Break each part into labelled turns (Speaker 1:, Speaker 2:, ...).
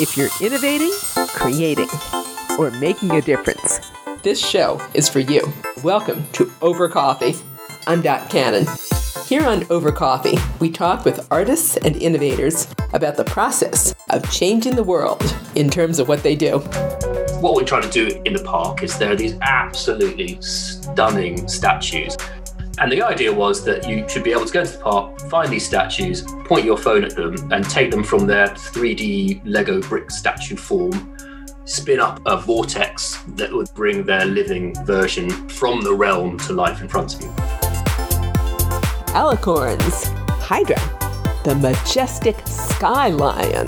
Speaker 1: If you're innovating, creating, or making a difference, this show is for you. Welcome to Over Coffee. I'm Dot Cannon. Here on Over Coffee, we talk with artists and innovators about the process of changing the world in terms of what they do.
Speaker 2: What we're trying to do in the park is there are these absolutely stunning statues. And the idea was that you should be able to go into the park, find these statues, point your phone at them, and take them from their 3D Lego brick statue form, spin up a vortex that would bring their living version from the realm to life in front of you.
Speaker 1: Alicorns, Hydra, the majestic Sky Lion,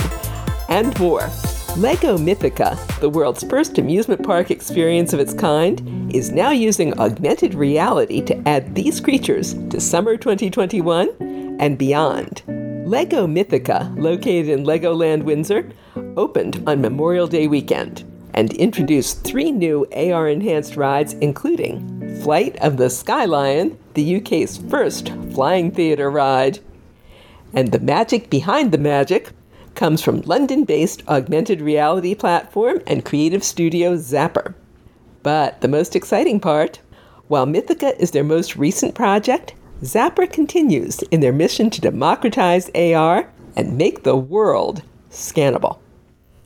Speaker 1: and more. Lego Mythica, the world's first amusement park experience of its kind, is now using augmented reality to add these creatures to summer 2021 and beyond. Lego Mythica, located in Legoland Windsor, opened on Memorial Day weekend and introduced three new AR enhanced rides, including Flight of the Sky Lion, the UK's first flying theatre ride. And the magic behind the magic comes from London based augmented reality platform and creative studio Zappar. But the most exciting part while Mythica is their most recent project, Zappar continues in their mission to democratize AR and make the world scannable.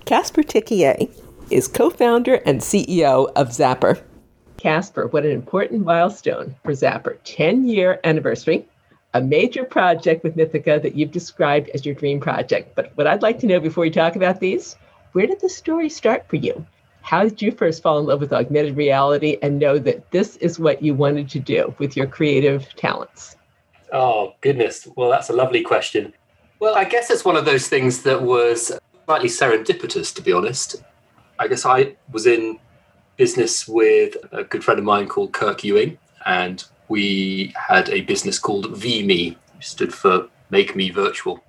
Speaker 1: Caspar Thykier is co founder and CEO of Zappar. Caspar, what an important milestone for Zappar 10 year anniversary, a major project with Mythica that you've described as your dream project. But what I'd like to know before we talk about these, where did the story start for you? How did you first fall in love with augmented reality and know that this is what you wanted to do with your creative talents?
Speaker 2: Oh, goodness. Well, that's a lovely question. Well, I guess it's one of those things that was slightly serendipitous, to be honest. I guess I was in business with a good friend of mine called Kirk Ewing, and we had a business called VMe, which stood for Make Me Virtual.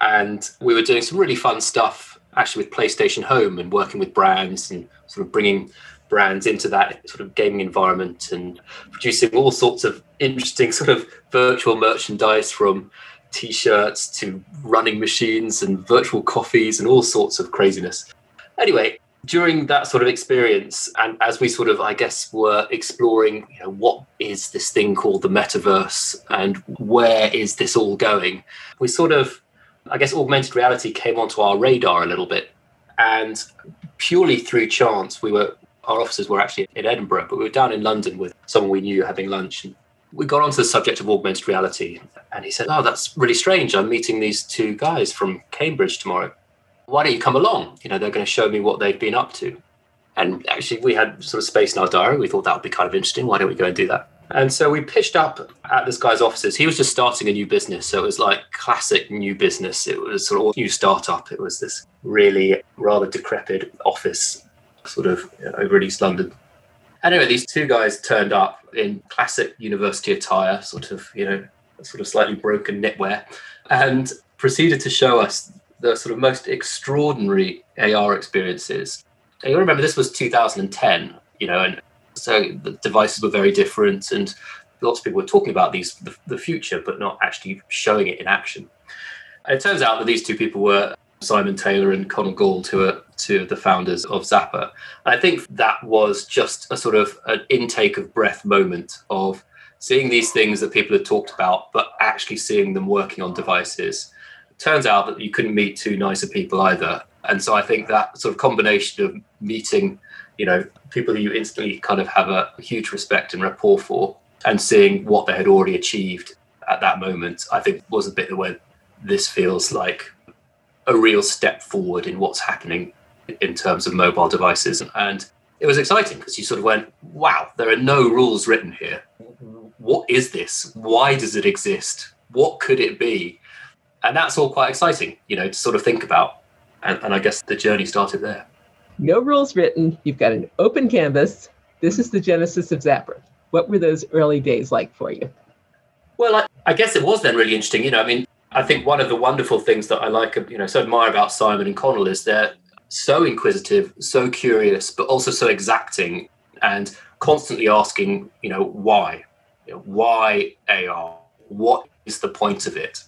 Speaker 2: And we were doing some really fun stuff actually with PlayStation Home and working with brands and sort of bringing brands into that sort of gaming environment and producing all sorts of interesting sort of virtual merchandise from t-shirts to running machines and virtual coffees and all sorts of craziness. Anyway, during that sort of experience and as we sort of i guess were exploring you know what is this thing called the metaverse and where is this all going we sort of i guess augmented reality came onto our radar a little bit. And purely through chance we were our offices were actually in edinburgh but we were down in london with someone we knew having lunch. And we got onto the subject of augmented reality and he said oh that's really strange. I'm meeting these two guys from cambridge tomorrow why don't you come along? You know, they're going to show me what they've been up to. And actually, we had sort of space in our diary. We thought that would be kind of interesting. Why don't we go and do that? And so we pitched up at this guy's offices. He was just starting a new business. So it was like classic new business. It was sort of new startup. It was this really rather decrepit office sort of over in East London. Anyway, these two guys turned up in classic university attire, sort of, you know, sort of slightly broken knitwear, and proceeded to show us the sort of most extraordinary AR experiences. And you remember this was 2010, you know, and so the devices were very different, and lots of people were talking about these the, the future, but not actually showing it in action. And it turns out that these two people were Simon Taylor and Connell Gauld, who are two of the founders of Zappar. And I think that was just a sort of an intake of breath moment of seeing these things that people had talked about, but actually seeing them working on devices turns out that you couldn't meet two nicer people either. And so I think that sort of combination of meeting, you know, people who you instantly kind of have a huge respect and rapport for and seeing what they had already achieved at that moment, I think was a bit where this feels like a real step forward in what's happening in terms of mobile devices. And it was exciting because you sort of went, wow, there are no rules written here. What is this? Why does it exist? What could it be? And that's all quite exciting, you know, to sort of think about. And, and I guess the journey started there.
Speaker 1: No rules written. You've got an open canvas. This is the genesis of Zappar. What were those early days like for you?
Speaker 2: Well, I, I guess it was then really interesting. You know, I mean, I think one of the wonderful things that I like, you know, so admire about Simon and Connell is they're so inquisitive, so curious, but also so exacting and constantly asking, you know, why? You know, why AR? What is the point of it?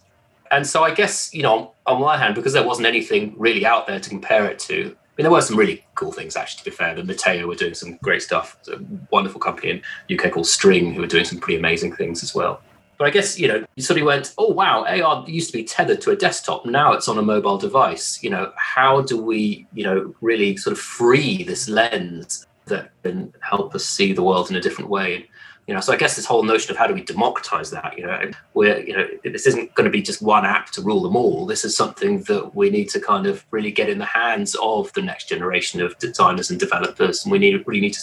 Speaker 2: And so I guess, you know, on one hand, because there wasn't anything really out there to compare it to, I mean, there were some really cool things, actually, to be fair. The Metaio were doing some great stuff. It's a wonderful company in UK called String who were doing some pretty amazing things as well. But I guess, you know, you sort of went, oh, wow, AR used to be tethered to a desktop. Now it's on a mobile device. You know, how do we, you know, really sort of free this lens that can help us see the world in a different way? You know so i guess this whole notion of how do we democratize that you know we're you know this isn't going to be just one app to rule them all this is something that we need to kind of really get in the hands of the next generation of designers and developers and we need really need to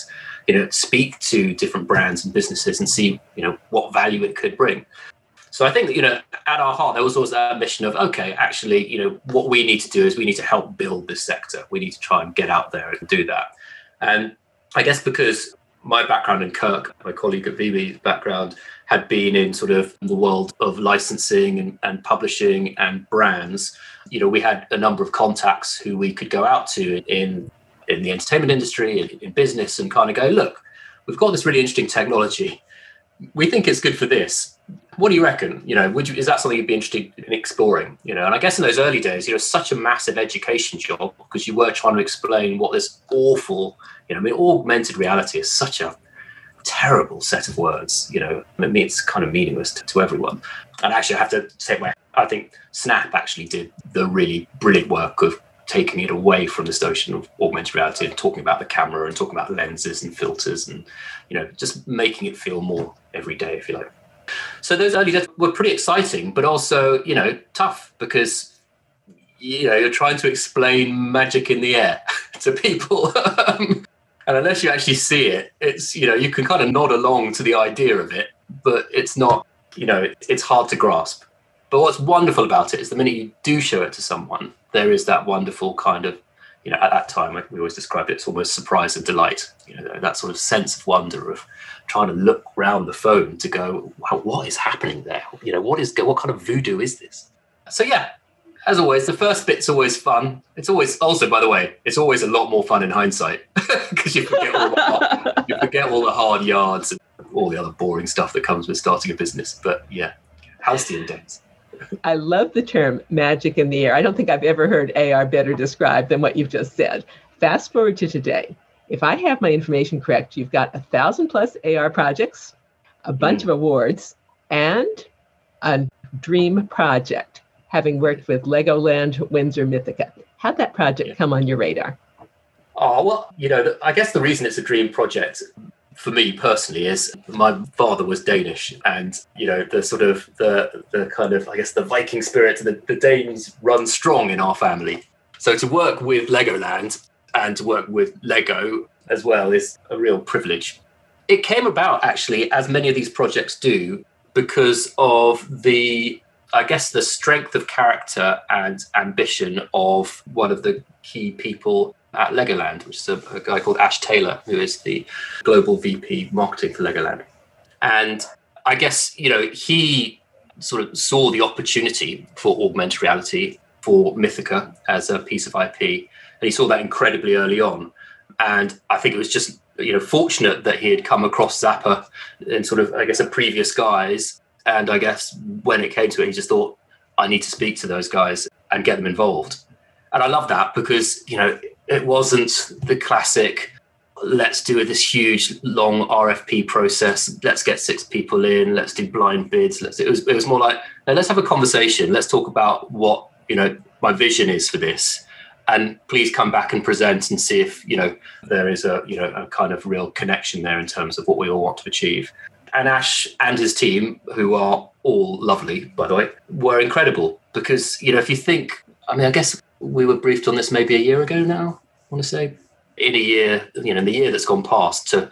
Speaker 2: you know speak to different brands and businesses and see you know what value it could bring so I think that, you know, at our heart, there was always that mission of, okay, actually, you know, what we need to do is we need to help build this sector. We need to try and get out there and do that. And I guess because my background in Kirk, my colleague at VB's background, had been in sort of the world of licensing and, and publishing and brands. You know, we had a number of contacts who we could go out to in in the entertainment industry, in, in business, and kind of go, look, we've got this really interesting technology. We think it's good for this. What do you reckon? You know, would you, is that something you'd be interested in exploring? You know, and I guess in those early days, you know, such a massive education job because you were trying to explain what this awful you know, I mean, augmented reality is such a terrible set of words. You know, I mean, it's kind of meaningless to, to everyone. And actually, I have to say, where I think Snap actually did the really brilliant work of taking it away from this notion of augmented reality and talking about the camera and talking about lenses and filters and you know just making it feel more everyday if you like so those early days were pretty exciting but also you know tough because you know you're trying to explain magic in the air to people And unless you actually see it, it's, you know, you can kind of nod along to the idea of it, but it's not, you know, it's hard to grasp. But what's wonderful about it is the minute you do show it to someone, there is that wonderful kind of, you know, at that time, we always describe it, it's almost surprise and delight, you know, that sort of sense of wonder of trying to look around the phone to go, wow, what is happening there? You know, what is, what kind of voodoo is this? So yeah, as always, the first bit's always fun. It's always also, by the way, it's always a lot more fun in hindsight because you forget all the you forget all the hard yards and all the other boring stuff that comes with starting a business. But yeah, halcyon days.
Speaker 1: I love the term magic in the air. I don't think I've ever heard AR better described than what you've just said. Fast forward to today. If I have my information correct, you've got a thousand plus AR projects, a bunch mm. of awards, and a dream project having worked with Legoland, Windsor, Mythica. How'd that project come on your radar?
Speaker 2: Oh, well, you know, I guess the reason it's a dream project for me personally is my father was Danish and, you know, the sort of the, the kind of, I guess, the Viking spirit, the, the Danes run strong in our family. So to work with Legoland and to work with Lego as well is a real privilege. It came about actually, as many of these projects do, because of the I guess the strength of character and ambition of one of the key people at Legoland, which is a, a, guy called Ash Taylor, who is the global VP marketing for Legoland. And I guess, you know, he sort of saw the opportunity for augmented reality for Mythica as a piece of IP. And he saw that incredibly early on. And I think it was just, you know, fortunate that he had come across Zappar in sort of, I guess, a previous guise and I guess when it came to it, he just thought, I need to speak to those guys and get them involved. And I love that because, you know, it wasn't the classic, let's do this huge long RFP process. Let's get six people in. Let's do blind bids. Let's. It was. It was more like let's have a conversation. Let's talk about what you know my vision is for this, and please come back and present and see if you know there is a you know a kind of real connection there in terms of what we all want to achieve and Ash and his team, who are all lovely, by the way, were incredible because, you know, if you think, I mean, I guess we were briefed on this maybe a year ago now, I want to say, in a year, you know, in the year that's gone past, to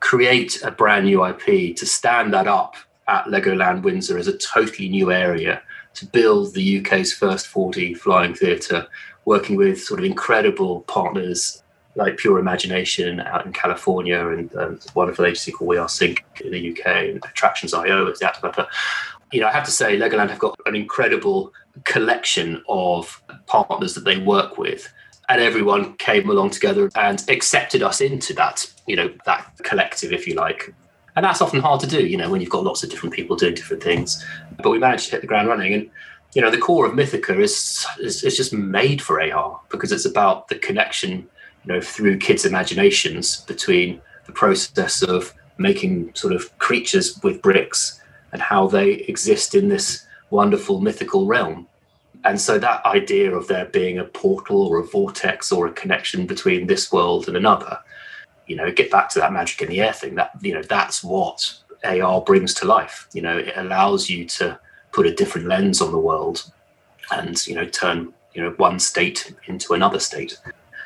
Speaker 2: create a brand new IP, to stand that up at Legoland Windsor as a totally new area, to build the UK's first 4D flying theatre, working with sort of incredible partners like Pure Imagination out in California and um, wonderful agency called We Are Sync in the UK and Attractions.io is the app developer. You know, I have to say, Legoland have got an incredible collection of partners that they work with. And everyone came along together and accepted us into that, you know, that collective, if you like. And that's often hard to do, you know, when you've got lots of different people doing different things. But we managed to hit the ground running. And you know, the core of Mythica is, is, is just made for AR because it's about the connection, you know, through kids' imaginations between the process of making sort of creatures with bricks and how they exist in this wonderful mythical realm. And so that idea of there being a portal or a vortex or a connection between this world and another, you know, get back to that magic in the air thing. That you know, that's what AR brings to life. You know, it allows you to put a different lens on the world and you know turn you know one state into another state.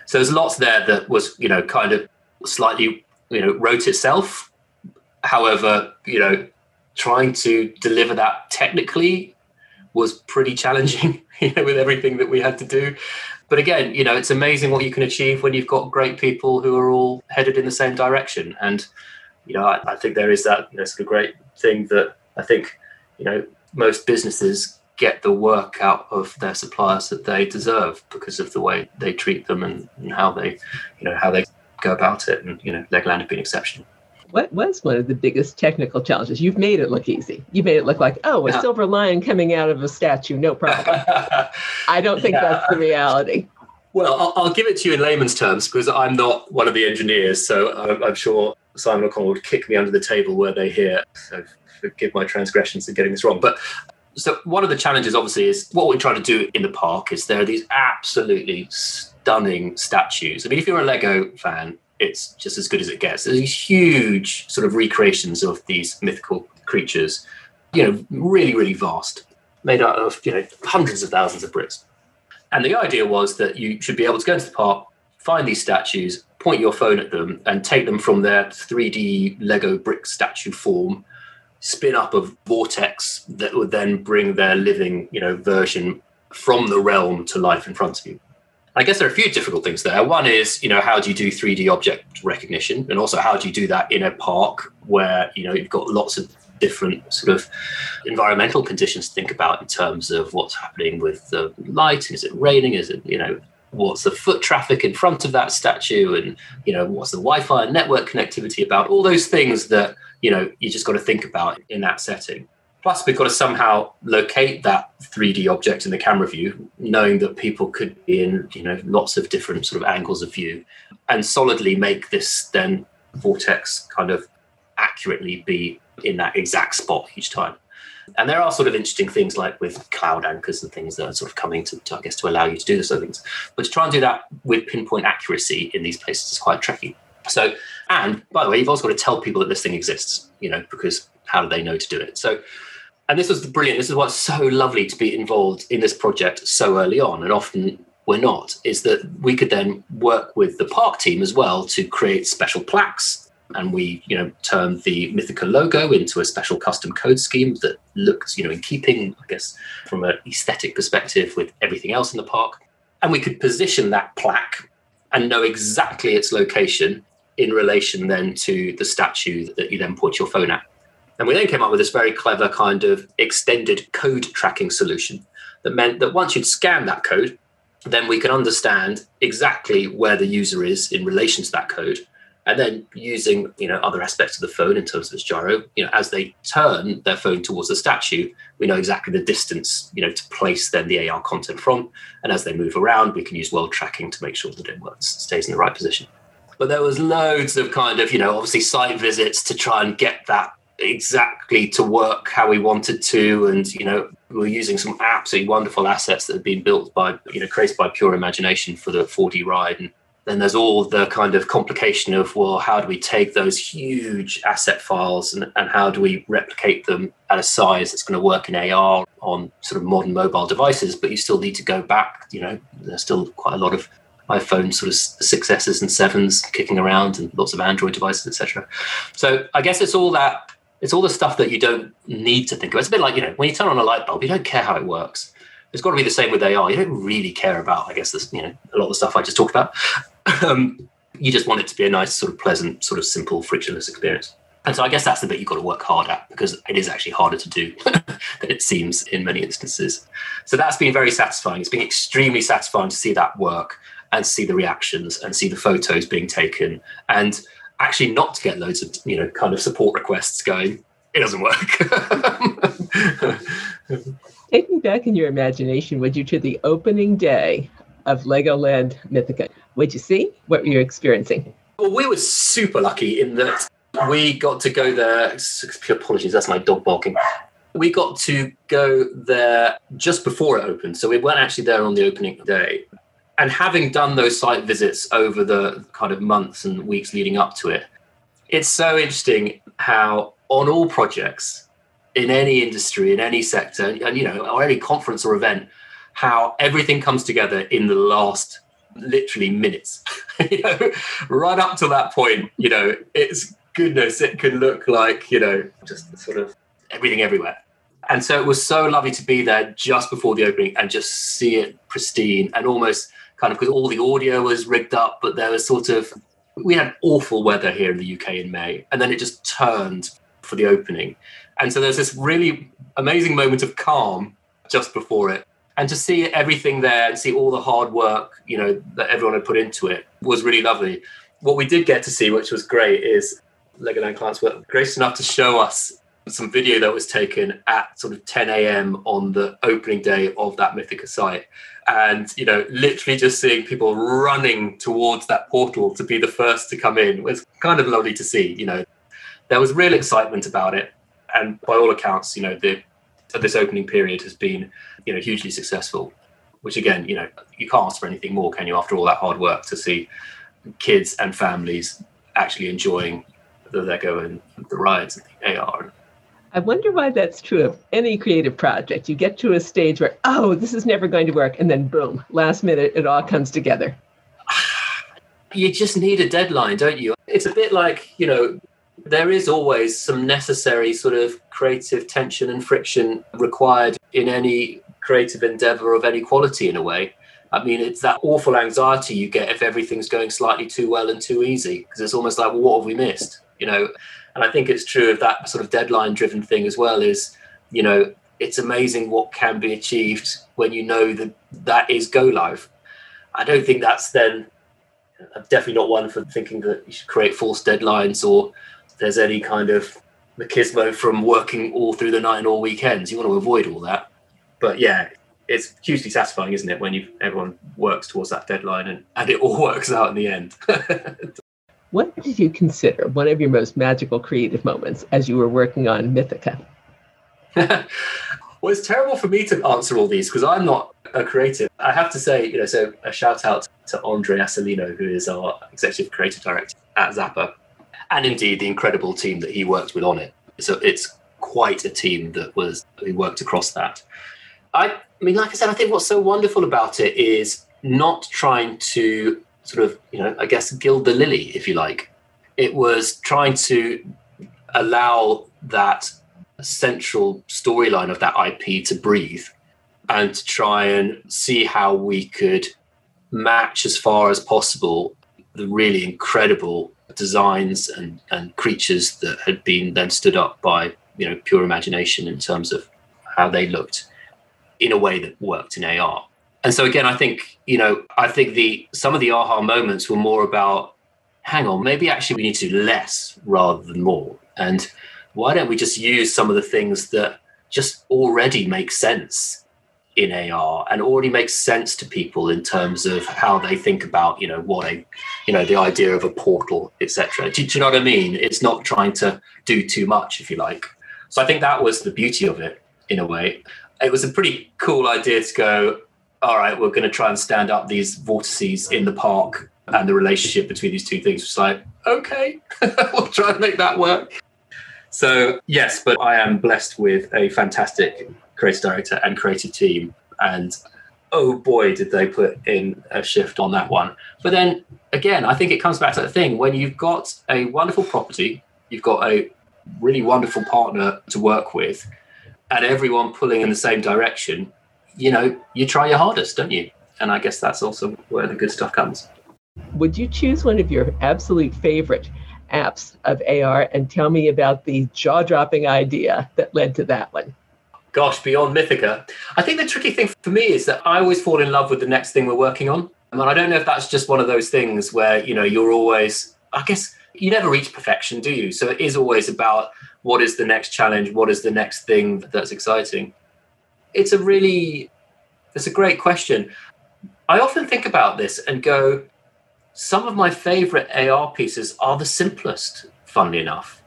Speaker 2: So there's lots there that was you know kind of slightly you know wrote itself. However, you know, trying to deliver that technically was pretty challenging, you know, with everything that we had to do. But again, you know, it's amazing what you can achieve when you've got great people who are all headed in the same direction. And, you know, I, I think there is that, you know, sort of great thing that I think, you know, most businesses get the work out of their suppliers that they deserve because of the way they treat them and, and how they, you know, how they go about it. And, you know, Legoland have been exceptional
Speaker 1: what was one of the biggest technical challenges? You've made it look easy. You made it look like, oh, a yeah. silver lion coming out of a statue, no problem. I don't think yeah. that's the reality.
Speaker 2: Well, I'll, I'll, give it to you in layman's terms because I'm not one of the engineers. So I'm, I'm sure Simon O'Connell would kick me under the table were they here. So forgive my transgressions in getting this wrong. But so one of the challenges, obviously, is what we're trying to do in the park is there are these absolutely stunning statues. I mean, if you're a Lego fan, it's just as good as it gets. There's these huge sort of recreations of these mythical creatures, you know, really, really vast, made out of, you know, hundreds of thousands of bricks. And the idea was that you should be able to go into the park, find these statues, point your phone at them, and take them from their 3D Lego brick statue form, spin up a vortex that would then bring their living, you know, version from the realm to life in front of you. I guess there are a few difficult things there. One is, you know, how do you do 3D object recognition? And also, how do you do that in a park where, you know, you've got lots of different sort of environmental conditions to think about in terms of what's happening with the light? Is it raining? Is it, you know, what's the foot traffic in front of that statue? And, you know, what's the Wi Fi and network connectivity about? All those things that, you know, you just got to think about in that setting. Plus, we've got to somehow locate that 3D object in the camera view, knowing that people could be in, you know, lots of different sort of angles of view, and solidly make this then vortex kind of accurately be in that exact spot each time. And there are sort of interesting things like with cloud anchors and things that are sort of coming to, to I guess, to allow you to do those things. But to try and do that with pinpoint accuracy in these places is quite tricky. So, and by the way, you've also got to tell people that this thing exists, you know, because how do they know to do it? So, and this was brilliant. This is what's so lovely to be involved in this project so early on, and often we're not. Is that we could then work with the park team as well to create special plaques, and we, you know, turn the Mythica logo into a special custom code scheme that looks, you know, in keeping, I guess, from an aesthetic perspective with everything else in the park. And we could position that plaque and know exactly its location in relation then to the statue that you then point your phone at. And we then came up with this very clever kind of extended code tracking solution that meant that once you'd scan that code, then we can understand exactly where the user is in relation to that code. And then using you know other aspects of the phone in terms of its gyro, you know, as they turn their phone towards the statue, we know exactly the distance, you know, to place then the AR content from. And as they move around, we can use world tracking to make sure that it works, stays in the right position. But there was loads of kind of, you know, obviously site visits to try and get that exactly to work how we wanted to and you know we were using some absolutely wonderful assets that had been built by you know created by pure imagination for the 4d ride and then there's all the kind of complication of well how do we take those huge asset files and, and how do we replicate them at a size that's going to work in ar on sort of modern mobile devices but you still need to go back you know there's still quite a lot of iPhone sort of successors and sevens kicking around and lots of Android devices, etc. So I guess it's all that it's all the stuff that you don't need to think about. It's a bit like, you know, when you turn on a light bulb, you don't care how it works. It's got to be the same with AR. You don't really care about, I guess, this, you know, a lot of the stuff I just talked about. um, you just want it to be a nice, sort of pleasant, sort of simple, frictionless experience. And so I guess that's the bit you've got to work hard at because it is actually harder to do than it seems in many instances. So that's been very satisfying. It's been extremely satisfying to see that work and see the reactions and see the photos being taken and actually not to get loads of you know kind of support requests going it doesn't work.
Speaker 1: Take me back in your imagination, would you, to the opening day of Legoland Mythica? What'd you see? What were you experiencing?
Speaker 2: Well, we were super lucky in that we got to go there. Apologies, that's my dog barking. We got to go there just before it opened. So we weren't actually there on the opening day. And having done those site visits over the kind of months and weeks leading up to it, it's so interesting how on all projects in any industry, in any sector, and you know, or any conference or event, how everything comes together in the last literally minutes. you know, right up to that point, you know, it's goodness, it can look like, you know, just sort of everything everywhere. And so it was so lovely to be there just before the opening and just see it pristine and almost kind of because all the audio was rigged up, but there was sort of we had awful weather here in the UK in May, and then it just turned for the opening. And so there's this really amazing moment of calm just before it. And to see everything there and see all the hard work, you know, that everyone had put into it was really lovely. What we did get to see, which was great, is Legoland clients were gracious enough to show us some video that was taken at sort of 10 a.m. on the opening day of that Mythica site. And, you know, literally just seeing people running towards that portal to be the first to come in was kind of lovely to see. You know, there was real excitement about it. And by all accounts, you know, the, this opening period has been, you know, hugely successful, which again, you know, you can't ask for anything more, can you, after all that hard work to see kids and families actually enjoying the Lego and the rides and the AR
Speaker 1: I wonder why that's true of any creative project. You get to a stage where, oh, this is never going to work. And then boom, last minute, it all comes together.
Speaker 2: You just need a deadline, don't you? It's a bit like, you know, there is always some necessary sort of creative tension and friction required in any creative endeavor of any quality in a way. I mean, it's that awful anxiety you get if everything's going slightly too well and too easy, because it's almost like, well, what have we missed? You know, and I think it's true of that sort of deadline driven thing as well is, you know, it's amazing what can be achieved when you know that that is go live. I don't think that's then I'm definitely not one for thinking that you should create false deadlines or there's any kind of machismo from working all through the night and all weekends. You want to avoid all that. But yeah, it's hugely satisfying, isn't it, when you everyone works towards that deadline and, and it all works out in the end.
Speaker 1: What did you consider one of your most magical creative moments as you were working on Mythica?
Speaker 2: well, it's terrible for me to answer all these because I'm not a creative. I have to say, you know, so a shout out to Andre Assolino, who is our executive creative director at Zappar, and indeed the incredible team that he worked with on it. So it's quite a team that was who worked across that. I mean, like I said, I think what's so wonderful about it is not trying to sort of, you know, I guess gild the lily, if you like. It was trying to allow that central storyline of that IP to breathe and to try and see how we could match as far as possible the really incredible designs and, and creatures that had been then stood up by you know pure imagination in terms of how they looked in a way that worked in AR and so again, I think you know, I think the some of the aha moments were more about, hang on, maybe actually we need to do less rather than more, and why don't we just use some of the things that just already make sense in AR and already makes sense to people in terms of how they think about, you know, what a, you know, the idea of a portal, etc. Do, do you know what I mean? It's not trying to do too much, if you like. So I think that was the beauty of it in a way. It was a pretty cool idea to go, all right, we're going to try and stand up these vortices in the park and the relationship between these two things. It's like, okay, we'll try and make that work. So, yes, but I am blessed with a fantastic creative director and creative team. And oh boy, did they put in a shift on that one. But then again, I think it comes back to the thing when you've got a wonderful property, you've got a really wonderful partner to work with, and everyone pulling in the same direction, you know, you try your hardest, don't you? And I guess that's also where the good stuff comes.
Speaker 1: Would you choose one of your absolute favorite apps of AR and tell me about the jaw dropping idea that led to that one?
Speaker 2: Gosh, beyond Mythica. I think the tricky thing for me is that I always fall in love with the next thing we're working on. And I don't know if that's just one of those things where, you know, you're always, I guess you never reach perfection, do you? So it is always about what is the next challenge, what is the next thing that's exciting. It's a really, it's a great question. I often think about this and go, some of my favorite AR pieces are the simplest, funnily enough.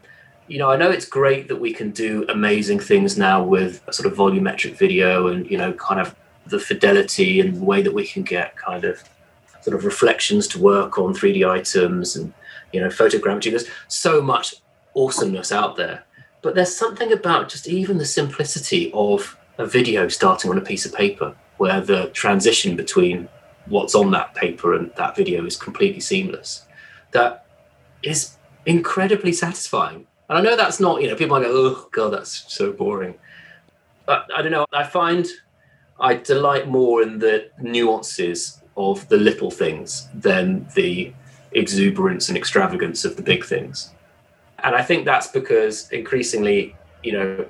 Speaker 2: You know, I know it's great that we can do amazing things now with sort of volumetric video and, you know, kind of the fidelity and the way that we can get kind of sort of reflections to work on 3D items and you know photogrammetry. There's so much awesomeness out there, but there's something about just even the simplicity of a video starting on a piece of paper, where the transition between what's on that paper and that video is completely seamless. That is incredibly satisfying. And I know that's not, you know, people might go, oh, God, that's so boring. But I don't know. I find I delight more in the nuances of the little things than the exuberance and extravagance of the big things. And I think that's because increasingly, you know,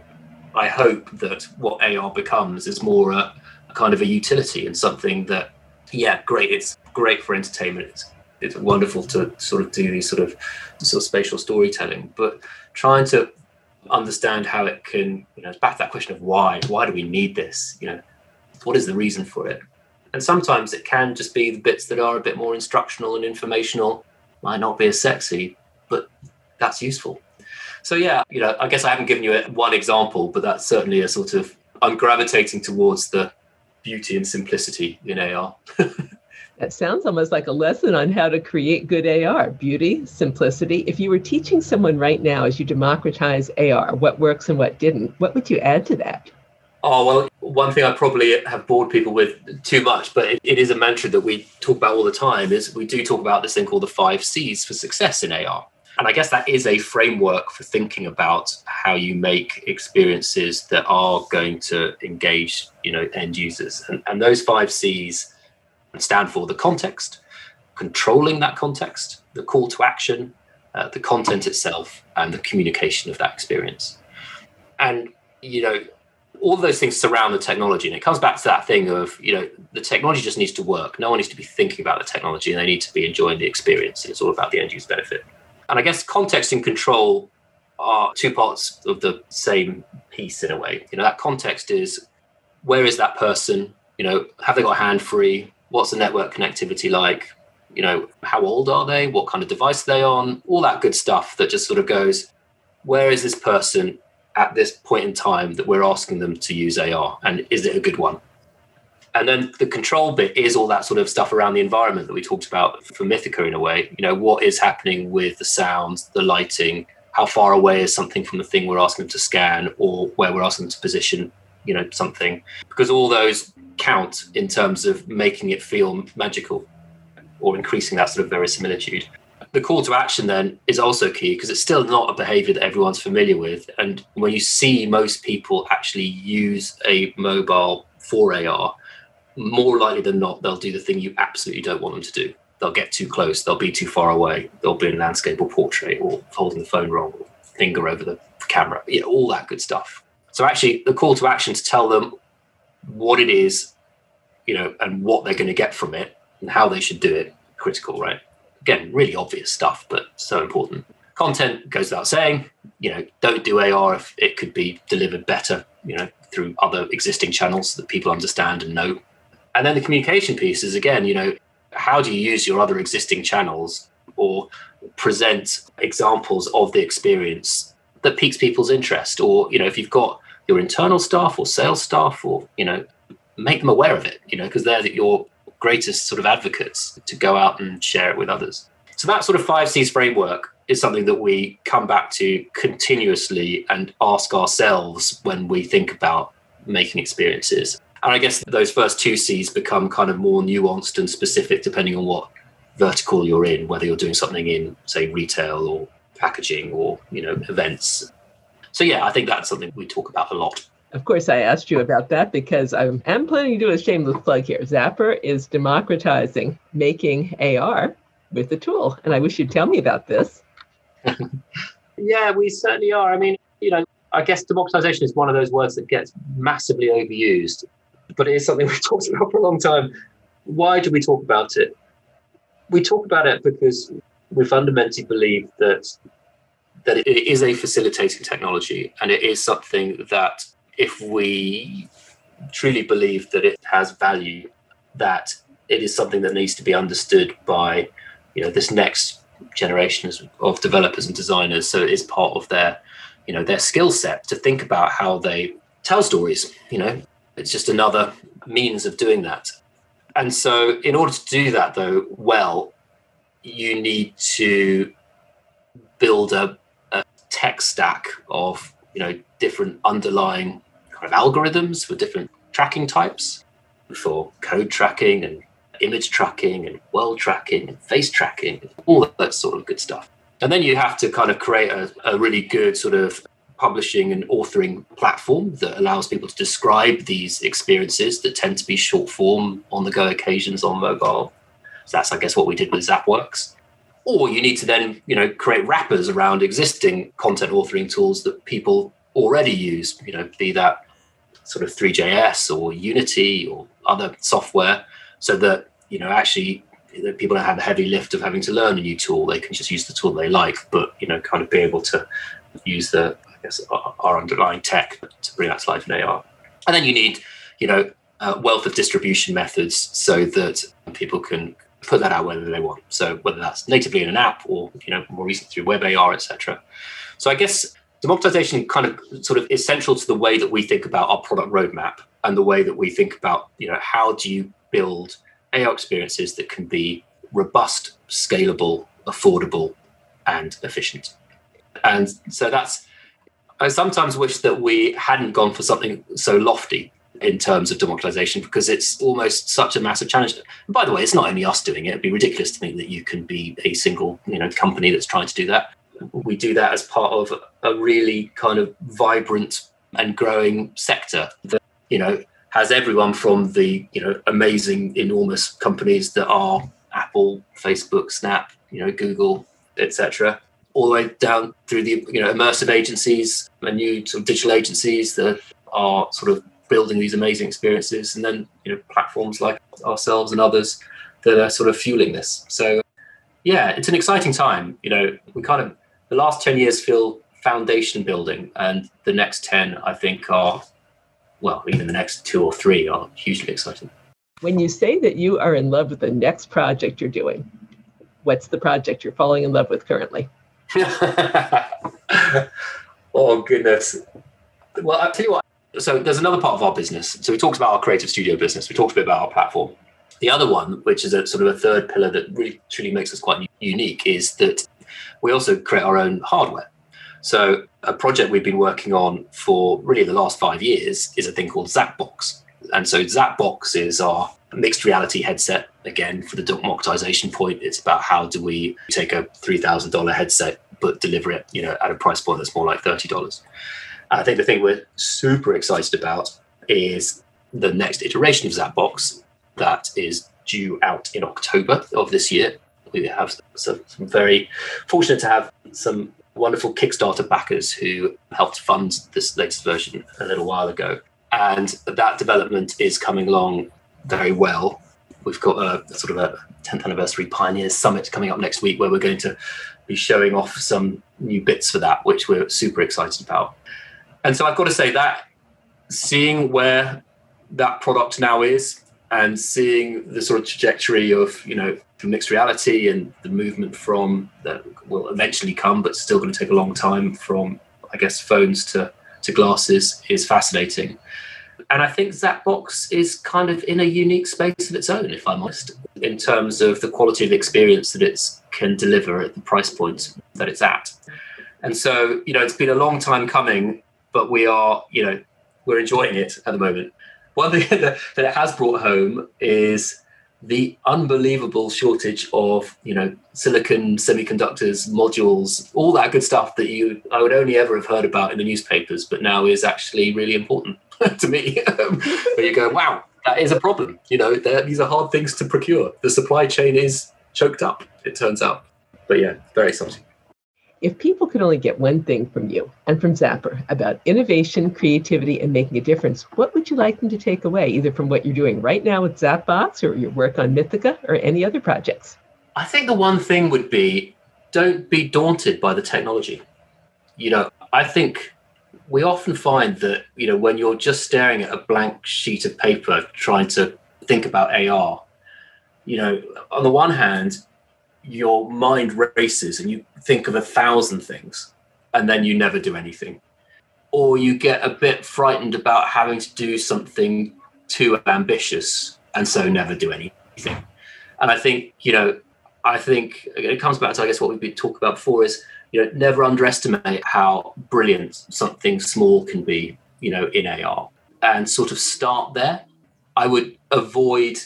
Speaker 2: I hope that what AR becomes is more a, a kind of a utility and something that, yeah, great, it's great for entertainment. It's, it's wonderful to sort of do these sort of sort of spatial storytelling, but trying to understand how it can, you know, back to that question of why. Why do we need this? You know, what is the reason for it? And sometimes it can just be the bits that are a bit more instructional and informational, might not be as sexy, but that's useful. So yeah, you know, I guess I haven't given you one example, but that's certainly a sort of I'm gravitating towards the beauty and simplicity in AR.
Speaker 1: That sounds almost like a lesson on how to create good AR beauty, simplicity. If you were teaching someone right now as you democratize AR, what works and what didn't, what would you add to that?
Speaker 2: Oh, well, one thing I probably have bored people with too much, but it, it is a mantra that we talk about all the time is we do talk about this thing called the five C's for success in AR. And I guess that is a framework for thinking about how you make experiences that are going to engage, you know, end users. And, and those five C's stand for the context, controlling that context, the call to action, uh, the content itself, and the communication of that experience. And, you know, all those things surround the technology and it comes back to that thing of you know the technology just needs to work no one needs to be thinking about the technology and they need to be enjoying the experience it's all about the end user benefit and i guess context and control are two parts of the same piece in a way. You know that context is where is that person? You know have they got a hand free? What's the network connectivity like? You know how old are they? What kind of device are they on? All that good stuff that just sort of goes where is this person at this point in time that we're asking them to use AR, and is it a good one? And then the control bit is all that sort of stuff around the environment that we talked about for Mythica in a way. You know, what is happening with the sounds, the lighting, how far away is something from the thing we're asking them to scan, or where we're asking them to position, you know, something. Because all those count in terms of making it feel magical or increasing that sort of verisimilitude the call to action then is also key because it's still not a behavior that everyone's familiar with. And when you see most people actually use a mobile for AR, more likely than not, they'll do the thing you absolutely don't want them to do. They'll get too close, they'll be too far away, they'll be in landscape or portrait or holding the phone wrong, or finger over the camera, you know, all that good stuff. So actually the call to action to tell them what it is, you know, and what they're going to get from it and how they should do it, critical, right? again, really obvious stuff, but so important. Content goes without saying, you know, don't do AR if it could be delivered better, you know, through other existing channels that people understand and know. And then the communication piece is again, you know, how do you use your other existing channels or present examples of the experience that piques people's interest? Or, you know, if you've got your internal staff or sales staff or, you know, make them aware of it, you know, because they're your greatest sort of advocates to go out and share it with others. So that sort of five C's framework is something that we come back to continuously and ask ourselves when we think about making experiences. And I guess those first two C's become kind of more nuanced and specific depending on what vertical you're in, whether you're doing something in, say, retail or packaging or, you know, events. So yeah, I think that's something we talk about a lot.
Speaker 1: Of course, I asked you about that because I am planning to do a shameless plug here. Zappar is democratizing making AR with the tool, and I wish you'd tell me about this.
Speaker 2: yeah, we certainly are. I mean, you know, I guess democratization is one of those words that gets massively overused, but it is something we've talked about for a long time. Why do we talk about it? We talk about it because we fundamentally believe that that it is a facilitating technology and it is something that if we truly believe that it has value, that it is something that needs to be understood by you know this next generation of developers and designers. So it is part of their you know their skill set to think about how they tell stories. You know, it's just another means of doing that. And so, in order to do that, though, well, you need to build a, a tech stack of you know different underlying kind of algorithms for different tracking types, for code tracking and image tracking and world tracking and face tracking, all that sort of good stuff. And then you have to kind of create a, a really good sort of publishing and authoring platform that allows people to describe these experiences that tend to be short form on the go occasions on mobile. So that's, I guess, what we did with ZapWorks. Or you need to then, you know, create wrappers around existing content authoring tools that people already use, you know, be that sort of 3JS or Unity or other software, so that, you know, actually that people don't have the heavy lift of having to learn a new tool. They can just use the tool they like, but, you know, kind of be able to use the guess, our, underlying tech to bring that to life in AR. And then you need, you know, a wealth of distribution methods so that people can put that out whether they want. So whether that's natively in an app or, you know, more recently through web AR, etc. So I guess democratization kind of sort of is central to the way that we think about our product roadmap and the way that we think about, you know, how do you build AR experiences that can be robust, scalable, affordable, and efficient. And so that's I sometimes wish that we hadn't gone for something so lofty in terms of democratization because it's almost such a massive challenge. By the way, it's not only us doing it. It'd be ridiculous to think that you can be a single, you know, company that's trying to do that. We do that as part of a really kind of vibrant and growing sector that, you know, has everyone from the, you know, amazing, enormous companies that are Apple, Facebook, Snap, you know, Google, etc., all the way down through the you know immersive agencies and new sort of digital agencies that are sort of building these amazing experiences, and then you know platforms like ourselves and others that are sort of fueling this. So yeah, it's an exciting time. You know, we kind of the last ten years feel foundation building, and the next ten I think are well, even the next two or three are hugely exciting.
Speaker 1: When you say that you are in love with the next project you're doing, what's the project you're falling in love with currently?
Speaker 2: oh goodness. Well, I'll tell you what. So there's another part of our business. So we talked about our creative studio business. We talked a bit about our platform. The other one, which is a sort of a third pillar that really truly makes us quite unique, is that we also create our own hardware. So a project we've been working on for really the last five years is a thing called ZapBox. And so ZapBox is our mixed reality headset. Again, for the democratization point, it's about how do we take a $3,000 headset but deliver it, you know, at a price point that's more like $30. I think the thing we're super excited about is the next iteration of ZapBox that is due out in October of this year. We have some, some very fortunate to have some wonderful Kickstarter backers who helped fund this latest version a little while ago. And that development is coming along very well. We've got a, a sort of a 10th anniversary Pioneers Summit coming up next week where we're going to be showing off some new bits for that, which we're super excited about. And so I've got to say that seeing where that product now is and seeing the sort of trajectory of, you know, mixed reality and the movement from that will eventually come, but still going to take a long time from, I guess, phones to, to glasses is fascinating. And I think ZapBox is kind of in a unique space of its own, if I'm honest, in terms of the quality of experience that it can deliver at the price point that it's at. And so, you know, it's been a long time coming, but we are, you know, we're enjoying it at the moment. One thing that, that it has brought home is the unbelievable shortage of you know silicon semiconductors modules all that good stuff that you i would only ever have heard about in the newspapers but now is actually really important to me. Where you go wow that is a problem. You know these are hard things to procure. The supply chain is choked up it turns out. But yeah very exciting.
Speaker 1: If people could only get one thing from you and from Zappar about innovation, creativity, and making a difference, what would you like them to take away, either from what you're doing right now with ZapBox or your work on Mythica or any other projects?
Speaker 2: I think the one thing would be don't be daunted by the technology. You know, I think we often find that, you know, when you're just staring at a blank sheet of paper trying to think about AR, you know, on the one hand, your mind races and you think of a thousand things and then you never do anything. Or you get a bit frightened about having to do something too ambitious and so never do anything. And I think, you know, I think it comes back to, I guess, what we've been talking about before is, you know, never underestimate how brilliant something small can be, you know, in AR and sort of start there. I would avoid,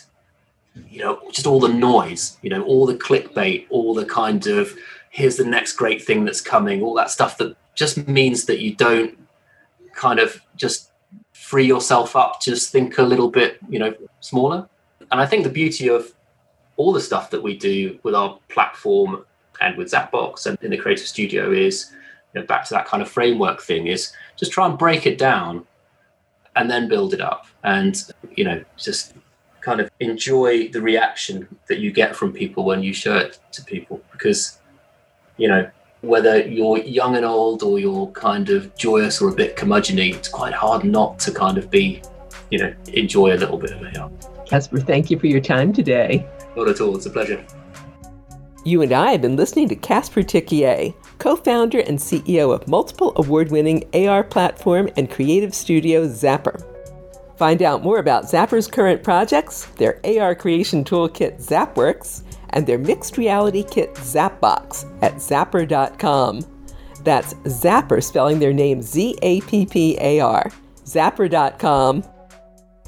Speaker 2: you know, just all the noise, you know, all the clickbait, all the kind of here's the next great thing that's coming, all that stuff that just means that you don't kind of just free yourself up, just think a little bit, you know, smaller. And I think the beauty of all the stuff that we do with our platform and with ZapBox and in the Creative Studio is, you know, back to that kind of framework thing, is just try and break it down and then build it up. And, you know, just kind of enjoy the reaction that you get from people when you show it to people because, you know, whether you're young and old or you're kind of joyous or a bit curmudgeony, it's quite hard not to kind of be, you know, enjoy a little bit of it.
Speaker 1: Caspar, thank you for your time today.
Speaker 2: Not at all. It's a pleasure.
Speaker 1: You and I have been listening to Caspar Thykier, co founder and CEO of multiple award winning AR platform and creative studio Zappar. Find out more about Zappar's current projects, their AR creation toolkit ZapWorks, and their mixed reality kit ZapBox at zappar.com. That's Zappar spelling their name Z A P P A R. Zappar.com.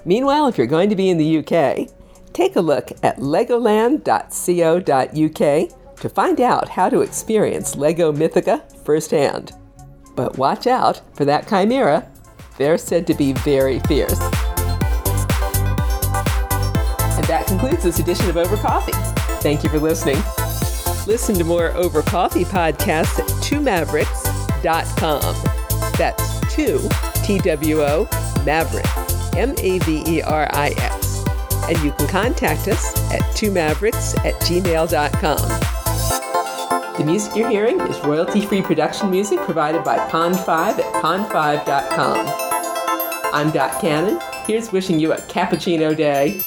Speaker 1: Meanwhile, if you're going to be in the UK, take a look at legoland.co.uk to find out how to experience LEGO Mythica firsthand. But watch out for that chimera. They're said to be very fierce. And that concludes this edition of Over Coffee. Thank you for listening. Listen to more Over Coffee podcasts at twomaverix.com. That's two, T W O, Mavericks, M A V E R I X. And you can contact us at twomaverix at gmail.com. The music you're hearing is royalty free production music provided by Pond5 at pond5.com. I'm Dot Cannon. Here's wishing you a cappuccino day.